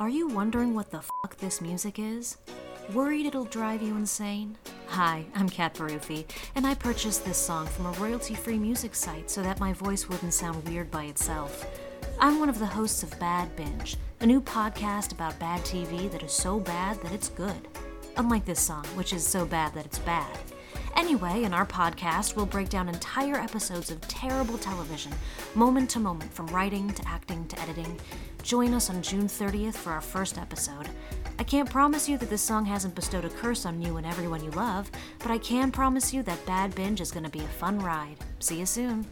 Are you wondering what the fuck this music is? Worried it'll drive you insane? Hi, I'm Kat Barufi, and I purchased this song from a royalty free music site so that my voice wouldn't sound weird by itself. I'm one of the hosts of Bad Binge, a new podcast about bad TV that is so bad that it's good. Unlike this song, which is so bad that it's bad. Anyway, in our podcast, we'll break down entire episodes of terrible television, moment to moment, from writing to acting to editing. Join us on June 30th for our first episode. I can't promise you that this song hasn't bestowed a curse on you and everyone you love, but I can promise you that Bad Binge is going to be a fun ride. See you soon.